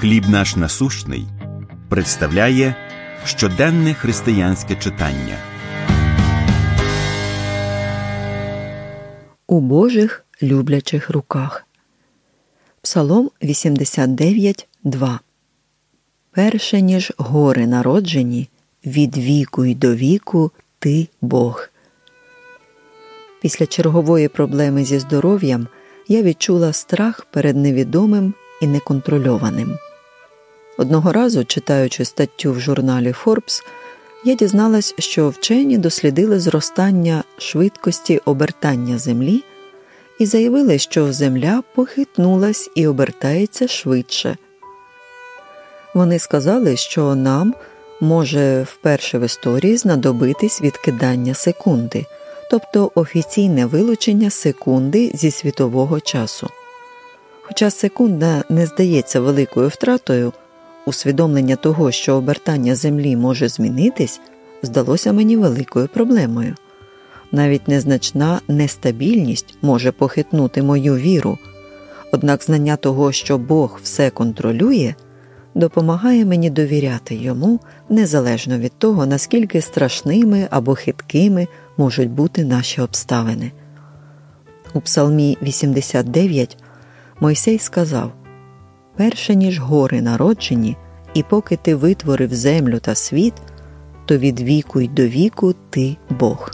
Хліб наш насущний представляє щоденне християнське читання. У Божих люблячих руках. Псалом 89, 2 Перше ніж гори народжені, від віку й до віку ти Бог. Після чергової проблеми зі здоров'ям я відчула страх перед невідомим і неконтрольованим. Одного разу, читаючи статтю в журналі Forbes, я дізналась, що вчені дослідили зростання швидкості обертання Землі і заявили, що Земля похитнулась і обертається швидше. Вони сказали, що нам може вперше в історії знадобитись відкидання секунди, тобто офіційне вилучення секунди зі світового часу. Хоча секунда не здається великою втратою, усвідомлення того, що обертання Землі може змінитись, здалося мені великою проблемою. Навіть незначна нестабільність може похитнути мою віру, однак знання того, що Бог все контролює, допомагає мені довіряти йому незалежно від того, наскільки страшними або хиткими можуть бути наші обставини. У Псалмі 89 Мойсей сказав перше ніж гори народжені, і поки ти витворив землю та світ, то від віку й до віку ти Бог.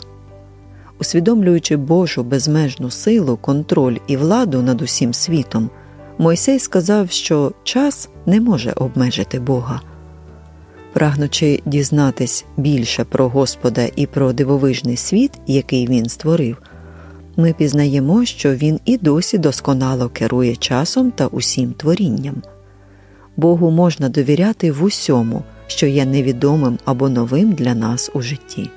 Усвідомлюючи Божу безмежну силу, контроль і владу над усім світом, Мойсей сказав, що час не може обмежити Бога. Прагнучи дізнатись більше про Господа і про дивовижний світ, який він створив, ми пізнаємо, що він і досі досконало керує часом та усім творінням. Богу можна довіряти в усьому, що є невідомим або новим для нас у житті.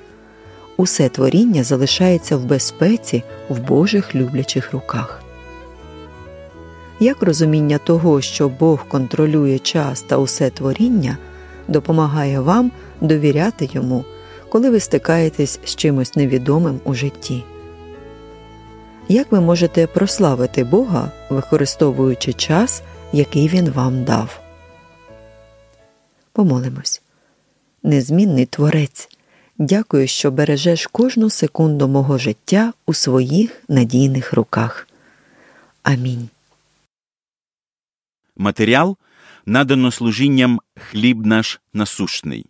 Усе творіння залишається в безпеці в Божих люблячих руках. Як розуміння того, що Бог контролює час та усе творіння, допомагає вам довіряти йому, коли ви стикаєтесь з чимось невідомим у житті? Як ви можете прославити Бога, використовуючи час, який Він вам дав? Помолимось. Незмінний Творець. Дякую, що бережеш кожну секунду мого життя у своїх надійних руках. Амінь. Матеріал надано служінням хліб наш насущний.